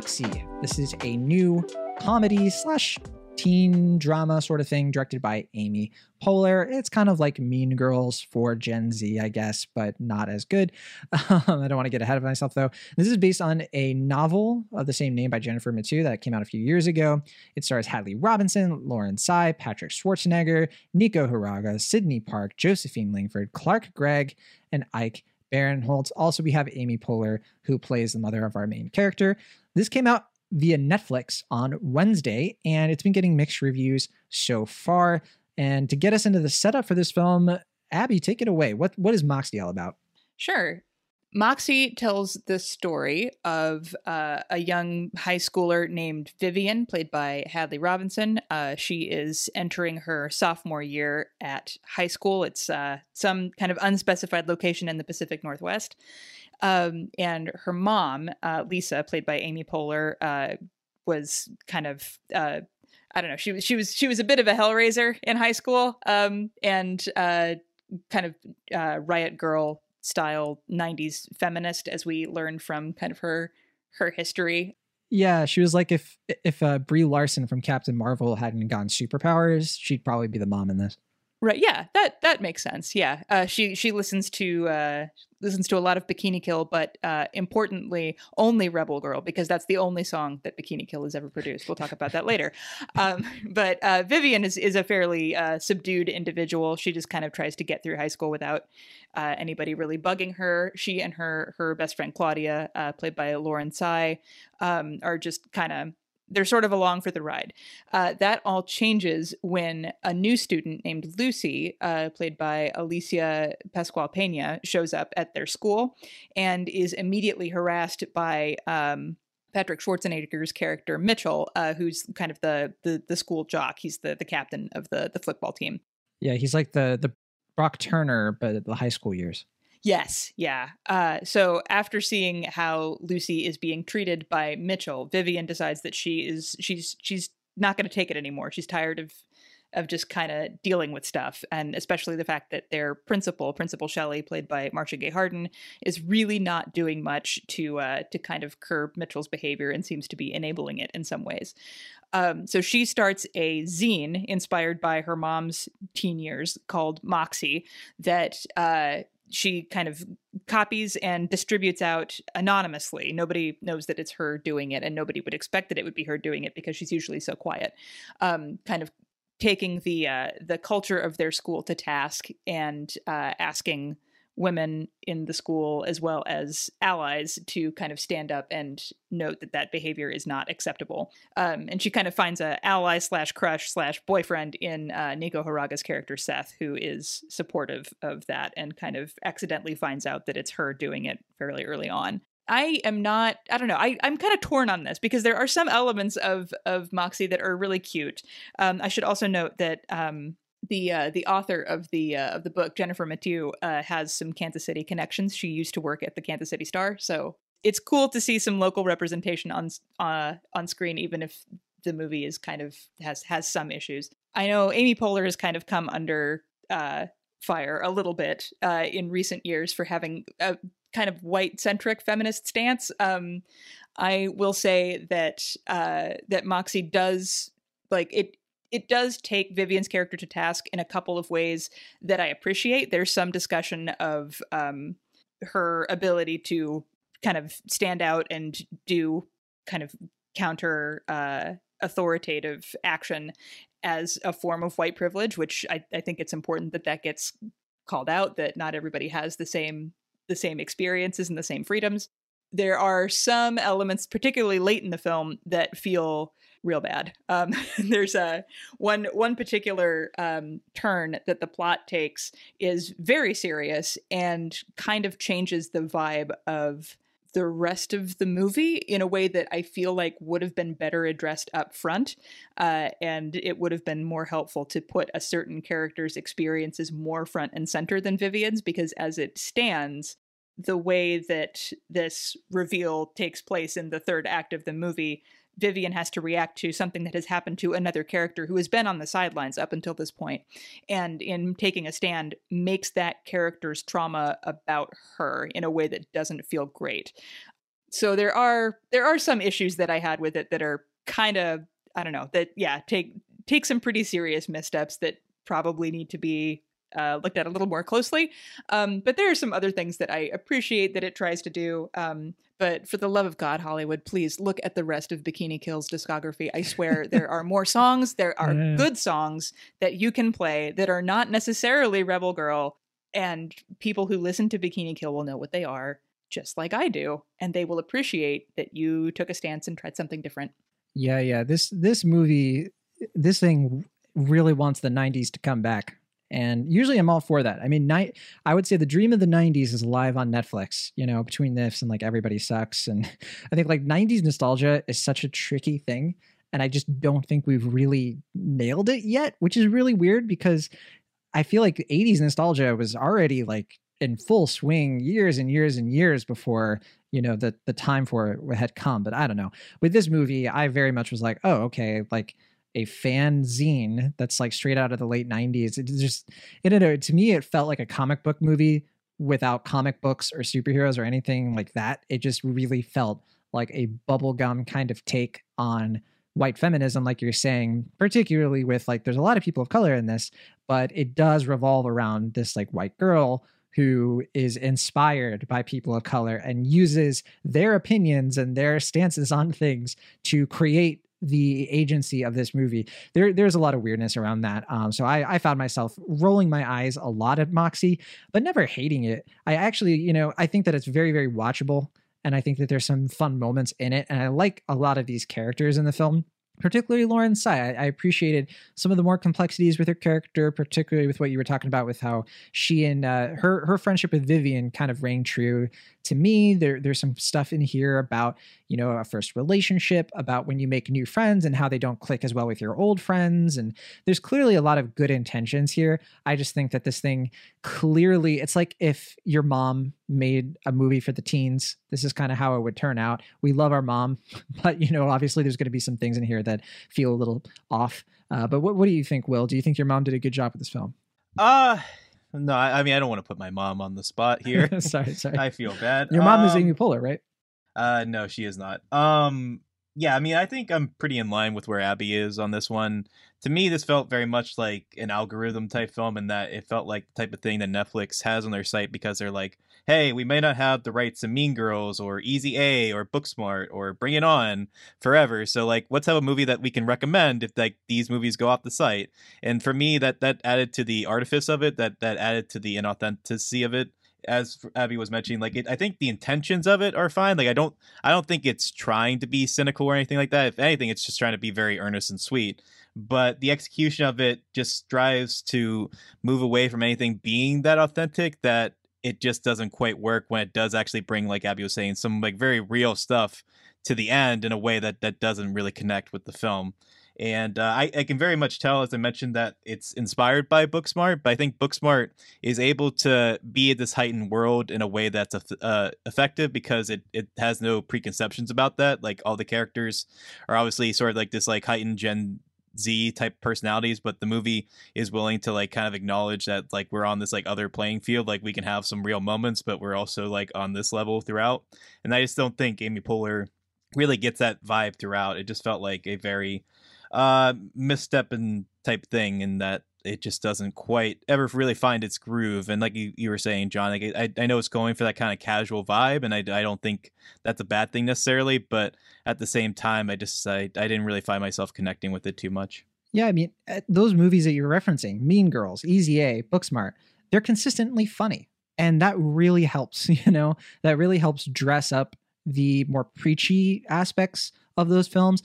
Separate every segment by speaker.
Speaker 1: This is a new comedy slash teen drama sort of thing directed by Amy Poehler. It's kind of like Mean Girls for Gen Z, I guess, but not as good. Um, I don't want to get ahead of myself though. This is based on a novel of the same name by Jennifer Mathieu that came out a few years ago. It stars Hadley Robinson, Lauren Tsai, Patrick Schwarzenegger, Nico Hiraga, Sydney Park, Josephine Langford, Clark Gregg, and Ike Barinholtz. Also, we have Amy Poehler, who plays the mother of our main character. This came out via Netflix on Wednesday, and it's been getting mixed reviews so far. And to get us into the setup for this film, Abby, take it away. What what is Moxie all about?
Speaker 2: Sure. Moxie tells the story of uh, a young high schooler named Vivian, played by Hadley Robinson. Uh, she is entering her sophomore year at high school. It's uh, some kind of unspecified location in the Pacific Northwest. Um, and her mom, uh, Lisa, played by Amy Poehler, uh, was kind of uh, I don't know. She was she was she was a bit of a hellraiser in high school, um, and kind of riot girl style '90s feminist, as we learn from kind of her her history.
Speaker 1: Yeah, she was like if if uh, Brie Larson from Captain Marvel hadn't gotten superpowers, she'd probably be the mom in this.
Speaker 2: Right. Yeah. That that makes sense. Yeah. Uh, she she listens to uh, listens to a lot of Bikini Kill, but uh, importantly, only Rebel Girl because that's the only song that Bikini Kill has ever produced. We'll talk about that later. Um, but uh, Vivian is is a fairly uh, subdued individual. She just kind of tries to get through high school without uh, anybody really bugging her. She and her her best friend Claudia, played by Lauren Tsai, um, are just kind of they're sort of along for the ride. Uh, that all changes when a new student named Lucy, uh, played by Alycia Pascual Pena, shows up at their school and is immediately harassed by um, Patrick Schwarzenegger's character Mitchell, uh, who's kind of the, the the school jock. He's the the captain of the the football team.
Speaker 1: Yeah, he's like the the Brock Turner, but the high school years.
Speaker 2: Yes, yeah. Uh, so after seeing how Lucy is being treated by Mitchell, Vivian decides that she is she's she's not going to take it anymore. She's tired of of just kind of dealing with stuff, and especially the fact that their principal, Principal Shelley, played by Marcia Gay Harden, is really not doing much to uh, to kind of curb Mitchell's behavior and seems to be enabling it in some ways. Um, so she starts a zine inspired by her mom's teen years called Moxie that uh, she kind of copies and distributes out anonymously. Nobody knows that it's her doing it, and nobody would expect that it would be her doing it because she's usually so quiet. Um, kind of taking the uh, the culture of their school to task and uh, asking women in the school as well as allies to kind of stand up and note that that behavior is not acceptable. Um, and she kind of finds a ally slash crush slash boyfriend in uh, Nico Hiraga's character Seth, who is supportive of that and kind of accidentally finds out that it's her doing it fairly early on. I am not. I don't know. I, I'm kind of torn on this because there are some elements of of Moxie that are really cute. Um, I should also note that um, the uh, the author of the uh, of the book, Jennifer Mathieu, uh, has some Kansas City connections. She used to work at the Kansas City Star, so it's cool to see some local representation on uh, on screen, even if the movie is kind of has has some issues. I know Amy Poehler has kind of come under uh, fire a little bit uh, in recent years for having a kind of white centric feminist stance. Um, I will say that uh, that Moxie does like it it does take Vivian's character to task in a couple of ways that I appreciate. There's some discussion of um, her ability to kind of stand out and do kind of counter uh, authoritative action as a form of white privilege, which I, I think it's important that that gets called out. That not everybody has the same the same experiences and the same freedoms. There are some elements, particularly late in the film, that feel real bad. Um, there's a one one particular um, turn that the plot takes is very serious and kind of changes the vibe of the rest of the movie in a way that I feel like would have been better addressed up front, uh, and it would have been more helpful to put a certain character's experiences more front and center than Vivian's, because as it stands, the way that this reveal takes place in the third act of the movie Vivian has to react to something that has happened to another character who has been on the sidelines up until this point, and in taking a stand, makes that character's trauma about her in a way that doesn't feel great. so there are there are some issues that I had with it that are kind of I don't know that yeah take take some pretty serious missteps that probably need to be uh, looked at a little more closely. Um, but there are some other things that I appreciate that it tries to do. Um, but for the love of God, Hollywood, please look at the rest of Bikini Kill's discography. I swear there are more songs, there are
Speaker 1: Yeah.
Speaker 2: good songs that you can play that are not necessarily Rebel Girl. And people who listen to Bikini Kill will know what they are, just like I do. And they will appreciate that you took a stance and tried something different.
Speaker 1: Yeah, yeah. This this movie, this thing really wants the '90s to come back, and usually I'm all for that. I mean. I would say the dream of the '90s is live on Netflix. You know, between this and like Everybody Sucks, and I think like '90s nostalgia is such a tricky thing, and I just don't think we've really nailed it yet, which is really weird because I feel like '80s nostalgia was already like in full swing years and years and years before you know the the time for it had come. But I don't know with this movie, I very much was like, oh, okay, like a fan zine that's like straight out of the late 90s. It just, it, it to me, it felt like a comic book movie without comic books or superheroes or anything like that. It just really felt like a bubblegum kind of take on white feminism, like you're saying, particularly with like, there's a lot of people of color in this, but it does revolve around this like white girl who is inspired by people of color and uses their opinions and their stances on things to create the agency of this movie. There, there's a lot of weirdness around that. Um, so I, I found myself rolling my eyes a lot at Moxie, but never hating it. I actually, you know, I think that it's very, very watchable. And I think that there's some fun moments in it. And I like a lot of these characters in the film particularly Lauren Tsai. I, appreciated some of the more complexities with her character, particularly with what you were talking about with how she and uh, her her friendship with Vivian kind of rang true to me. There, there's some stuff in here about you know a first relationship, about when you make new friends and how they don't click as well with your old friends, and there's clearly a lot of good intentions here. I just think that this thing clearly, it's like if your mom made a movie for the teens. This is kind of how it would turn out. We love our mom, but you know, obviously, there's going to be some things in here that feel a little off. Uh, but what, what do you think, Will? Do you think your mom did a good job with this film?
Speaker 3: Uh no, I, I mean I don't want to put my mom on the spot here.
Speaker 1: sorry, sorry.
Speaker 3: I feel bad.
Speaker 1: Your mom
Speaker 3: um,
Speaker 1: is Amy Poehler, right?
Speaker 3: Uh no, she is not. Um yeah, I mean I think I'm pretty in line with where Abby is on this one. To me, this felt very much like an algorithm type film in that it felt like the type of thing that Netflix has on their site because they're like, hey, we may not have the rights to Mean Girls or Easy A or Booksmart or Bring It On forever. So like, let's have a movie that we can recommend if like these movies go off the site. And for me, that that added to the artifice of it. That that added to the inauthenticity of it. As Abby was mentioning, like it, I think the intentions of it are fine. Like I don't, I don't think it's trying to be cynical or anything like that. If anything, it's just trying to be very earnest and sweet but the execution of it just strives to move away from anything being that authentic that it just doesn't quite work when it does actually bring like abby was saying some like very real stuff to the end in a way that that doesn't really connect with the film. And uh, I, I can very much tell as i mentioned that it's inspired by booksmart but i think booksmart is able to be this heightened world in a way that's uh, effective because it, it has no preconceptions about that. Like all the characters are obviously sort of like this like heightened gen Z type personalities, but the movie is willing to like kind of acknowledge that like we're on this like other playing field. Like we can have some real moments, but we're also like on this level throughout. And I just don't think Amy Poehler really gets that vibe throughout. It just felt like a very uh misstep and type thing in that it just doesn't quite ever really find its groove. And like you, you were saying, John, like I, I know it's going for that kind of casual vibe, and I, I don't think that's a bad thing necessarily. But at the same time, I just I, I didn't really find myself connecting with it too much.
Speaker 1: Yeah, I mean uh, those movies that you're referencing, Mean Girls, Easy A, Booksmart, they're consistently funny, and that really helps. You know, that really helps dress up the more preachy aspects of those films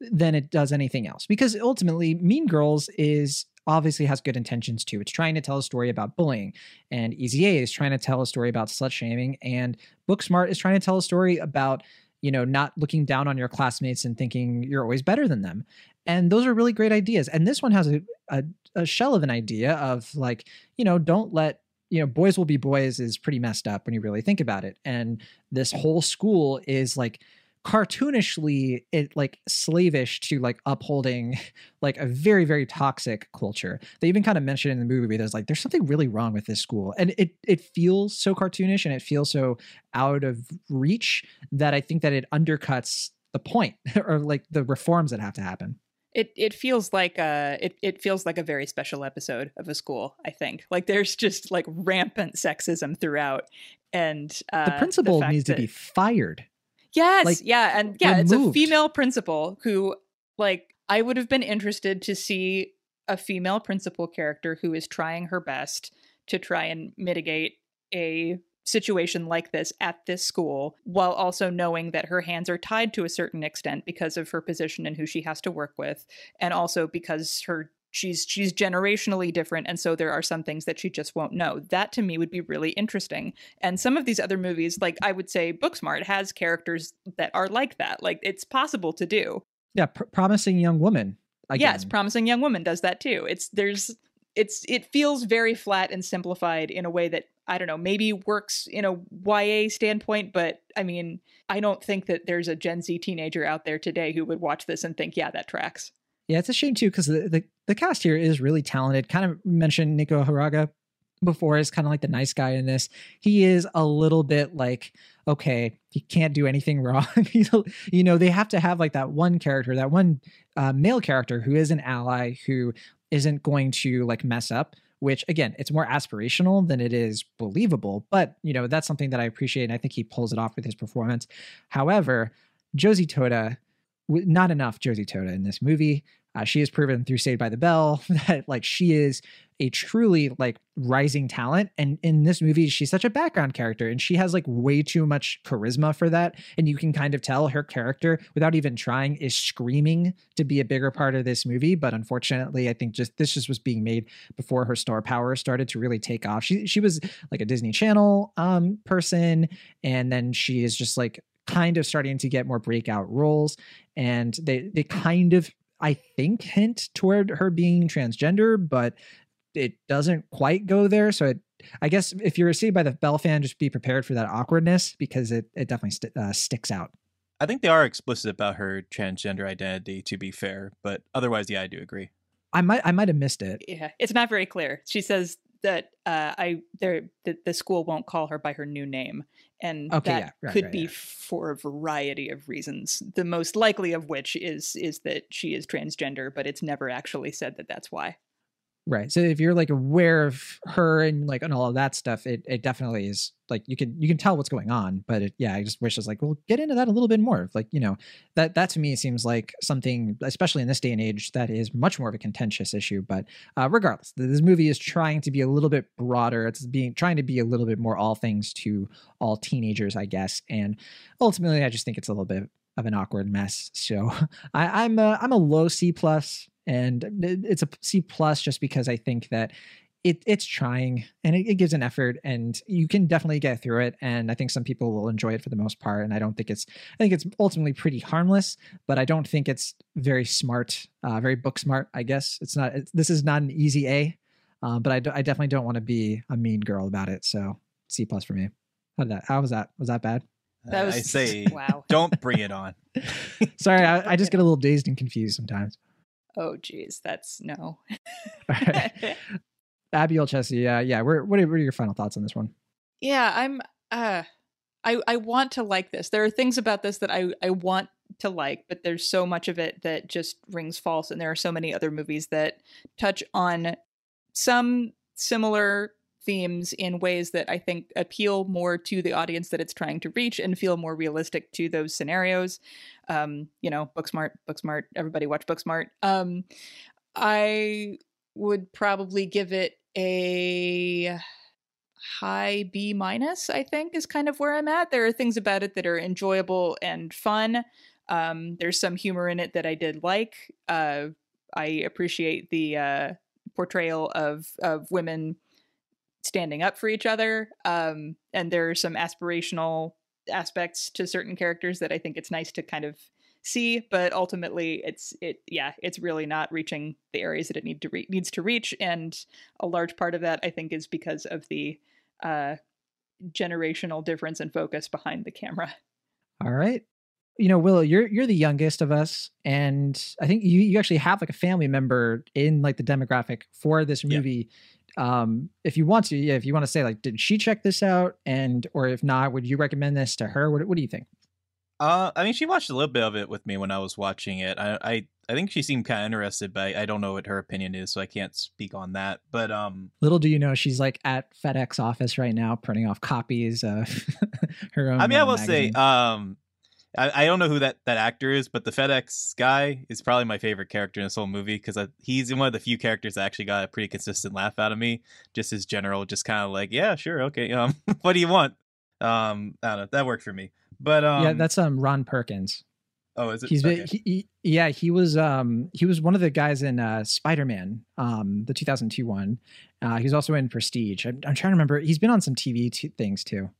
Speaker 1: than it does anything else. Because ultimately, Mean Girls is obviously has good intentions too. It's trying to tell a story about bullying, and Easy A is trying to tell a story about slut shaming, and Booksmart is trying to tell a story about you know not looking down on your classmates and thinking you're always better than them. And those are really great ideas. And this one has a, a, a shell of an idea of like you know don't let you know boys will be boys is pretty messed up when you really think about it. And this whole school is like cartoonishly it like slavish to like upholding like a very very toxic culture. They even kind of mention in the movie there's like there's something really wrong with this school. And it it feels so cartoonish and it feels so out of reach that i think that it undercuts the point or like the reforms that have to happen.
Speaker 2: It it feels like a it, it feels like a very special episode of a school i think. Like there's just like rampant sexism throughout and uh,
Speaker 1: the principal
Speaker 2: the
Speaker 1: needs
Speaker 2: that,
Speaker 1: to be fired
Speaker 2: yes
Speaker 1: like,
Speaker 2: yeah and yeah it's a female principal who like i would have been interested to see a female principal character who is trying her best to try and mitigate a situation like this at this school while also knowing that her hands are tied to a certain extent because of her position and who she has to work with and also because her she's she's generationally different and so there are some things that she just won't know that to me would be really interesting and some of these other movies like i would say booksmart has characters that are like that like it's possible to do
Speaker 1: yeah pr- promising young woman again.
Speaker 2: yes promising young woman does that too it's there's it's it feels very flat and simplified in a way that I don't know, maybe works in a YA standpoint, but I mean, I don't think that there's a Gen Z teenager out there today who would watch this and think, yeah, that tracks.
Speaker 1: Yeah, it's a shame too because the, the the cast here is really talented. Kind of mentioned Nico Hiraga before is kind of like the nice guy in this. He is a little bit like, okay, he can't do anything wrong. you know, they have to have like that one character, that one uh, male character who is an ally who isn't going to like mess up which again it's more aspirational than it is believable but you know that's something that i appreciate and i think he pulls it off with his performance however josie tota not enough josie tota in this movie. Uh, she has proven through saved by the bell that like she is a truly like rising talent. And in this movie she's such a background character and she has like way too much charisma for that. And you can kind of tell her character without even trying is screaming to be a bigger part of this movie. But unfortunately i think just this just was being made before her star power started to really take off. She she was like a disney channel um person and then she is just like kind of starting to get more breakout roles and they they kind of I think hint toward her being transgender, but it doesn't quite go there. So it, I guess if you're a by the Bell fan, just be prepared for that awkwardness because it it definitely st- uh, sticks out.
Speaker 3: I think they are explicit about her transgender identity. To be fair, but otherwise, yeah, I do agree.
Speaker 1: I might I might have missed it.
Speaker 2: Yeah, it's not very clear. She says that uh, I there the, the school won't call her by her new name, and
Speaker 1: okay,
Speaker 2: that
Speaker 1: yeah, right,
Speaker 2: could
Speaker 1: right,
Speaker 2: be
Speaker 1: yeah.
Speaker 2: for a variety of reasons. The most likely of which is is that she is transgender, but it's never actually said that that's why.
Speaker 1: Right. So if you're like aware of her and like and all of that stuff, it it definitely is like you can you can tell what's going on. But it, yeah, I just wish it's like, well, get into that a little bit more. Like you know that that to me seems like something, especially in this day and age, that is much more of a contentious issue. But uh, regardless, this movie is trying to be a little bit broader. It's being trying to be a little bit more all things to all teenagers, I guess. And ultimately, I just think it's a little bit of an awkward mess. So I, I'm a, I'm a low C plus and it's a C plus just because I think that it, it's trying and it, it, gives an effort and you can definitely get through it and i think some people will enjoy it for the most part and i don't think it's i think it's ultimately pretty harmless but i don't think it's very smart uh, very book smart i guess. It's not it's, this is not an easy a uh, but I, do, I definitely don't want to be a mean girl about it so c plus for me. How did that how was that? Was that bad?
Speaker 2: That was
Speaker 3: I say,
Speaker 2: wow.
Speaker 3: don't bring it on.
Speaker 1: sorry I, I just get a little dazed and confused sometimes
Speaker 2: oh geez that's no.
Speaker 1: Abiel Chessie, yeah, yeah. Where, what are, what are your final thoughts on this one?
Speaker 2: Yeah, I'm. Uh, I I want to like this. There are things about this that I I want to like, but there's so much of it that just rings false, and there are so many other movies that touch on some similar themes in ways that I think appeal more to the audience that it's trying to reach and feel more realistic to those scenarios. Um, you know, Booksmart, Booksmart, everybody watch Booksmart. Um, I would probably give it a high B minus, I think, is kind of where I'm at. There are things about it that are enjoyable and fun. Um, there's some humor in it that I did like. Uh, I appreciate the uh, portrayal of of women standing up for each other, um, and there are some aspirational aspects to certain characters that I think it's nice to kind of see but ultimately it's it yeah it's really not reaching the areas that it need to re- needs to reach and a large part of that i think is because of the uh generational difference in focus behind the camera
Speaker 1: All right. you know, Willow, you're you're the youngest of us, and I think you you actually have like a family member in like the demographic for this movie. Um, if you want to, yeah, if you want to say like, did she check this out, and or if not, would you recommend this to her? What what do you think?
Speaker 3: Uh, I mean, she watched a little bit of it with me when I was watching it. I, I, I think she seemed kind of interested, but I, I don't know what her opinion is, so I can't speak on that. But um,
Speaker 1: Little do you know, she's like at FedEx office right now, printing off copies of her own.
Speaker 3: I mean, I
Speaker 1: uh,
Speaker 3: will say, um, I, I don't know who that that actor is, but the FedEx guy is probably my favorite character in this whole movie because he's one of the few characters that actually got a pretty consistent laugh out of me. Just his general, just kind of like, yeah, sure, okay, um, what do you want? Um, I don't know, that worked for me. But um,
Speaker 1: yeah, that's um Ron Perkins.
Speaker 3: oh, is it?
Speaker 1: He's been,
Speaker 3: okay.
Speaker 1: he, he, yeah, he was um he was one of the guys in uh Spider-Man, um the 2002 one. Uh he was also in Prestige. I'm, I'm trying to remember. He's been on some TV t- things too.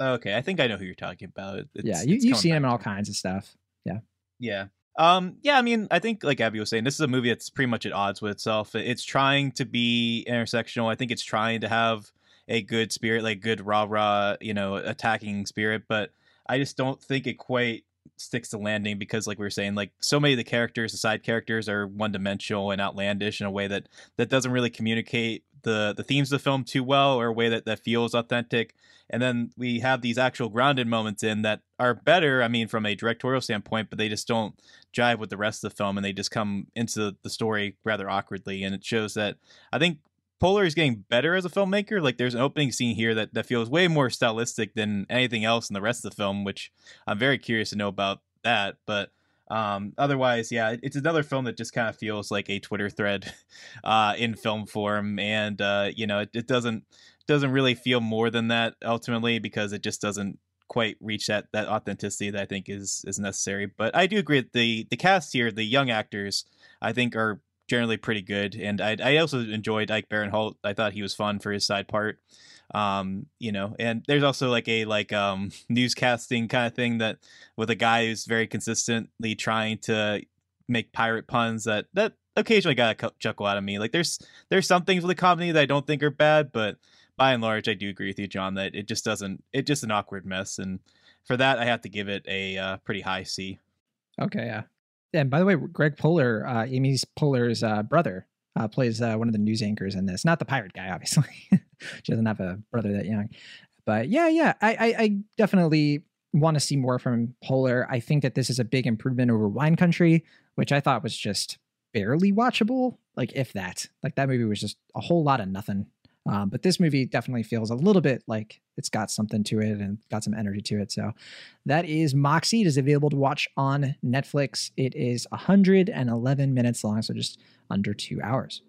Speaker 3: Okay. I think I know who you're talking about. It's,
Speaker 1: yeah, you, you've seen him in all kinds of stuff.
Speaker 3: Yeah. Yeah. Um, yeah, I mean, I think like Abby was saying, this is a movie that's pretty much at odds with itself. It's trying to be intersectional. I think it's trying to have a good spirit, like good rah rah, you know, attacking spirit, but I just don't think it quite sticks to landing because like we were saying, like so many of the characters, the side characters are one dimensional and outlandish in a way that that doesn't really communicate the the themes of the film too well or a way that that feels authentic. And then we have these actual grounded moments in that are better i mean from a directorial standpoint but they just don't jive with the rest of the film and they just come into the story rather awkwardly. And it shows that i think Poehler is getting better as a filmmaker. Like there's an opening scene here that, that feels way more stylistic than anything else in the rest of the film which i'm very curious to know about that. But um otherwise yeah it's another film that just kind of feels like a twitter thread uh in film form and uh you know it, it doesn't doesn't really feel more than that ultimately because it just doesn't quite reach that that authenticity that I think is is necessary. But I do agree that the the cast here, the young actors, I think are generally pretty good, and I I also enjoyed Ike Barinholtz. I thought he was fun for his side part. Um, you know, and there's also like a like um newscasting kind of thing that with a guy who's very consistently trying to make pirate puns that that occasionally got a chuckle out of me. Like there's there's some things with the comedy that I don't think are bad, but by and large, I do agree with you, John, that it just doesn't. It's just an awkward mess, and for that, I have to give it a uh, pretty high C.
Speaker 1: Okay, yeah. And by the way, Greg Poehler, uh, Amy's Poehler's uh, brother, uh, plays uh, one of the news anchors in this. Not the pirate guy, obviously. she doesn't have a brother that young. But yeah, yeah, I, I, I definitely want to see more from Poehler. I think that this is a big improvement over Wine Country, which I thought was just barely watchable, like if that. Like that movie was just a whole lot of nothing. Um, but this movie definitely feels a little bit like it's got something to it and got some energy to it. So that is Moxie. It is available to watch on Netflix. It is 111 minutes long, so just under two hours.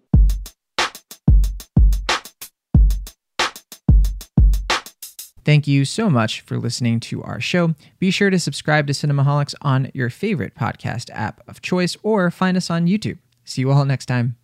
Speaker 1: Thank you so much for listening to our show. Be sure to subscribe to Cinemaholics on your favorite podcast app of choice or find us on YouTube. See you all next time.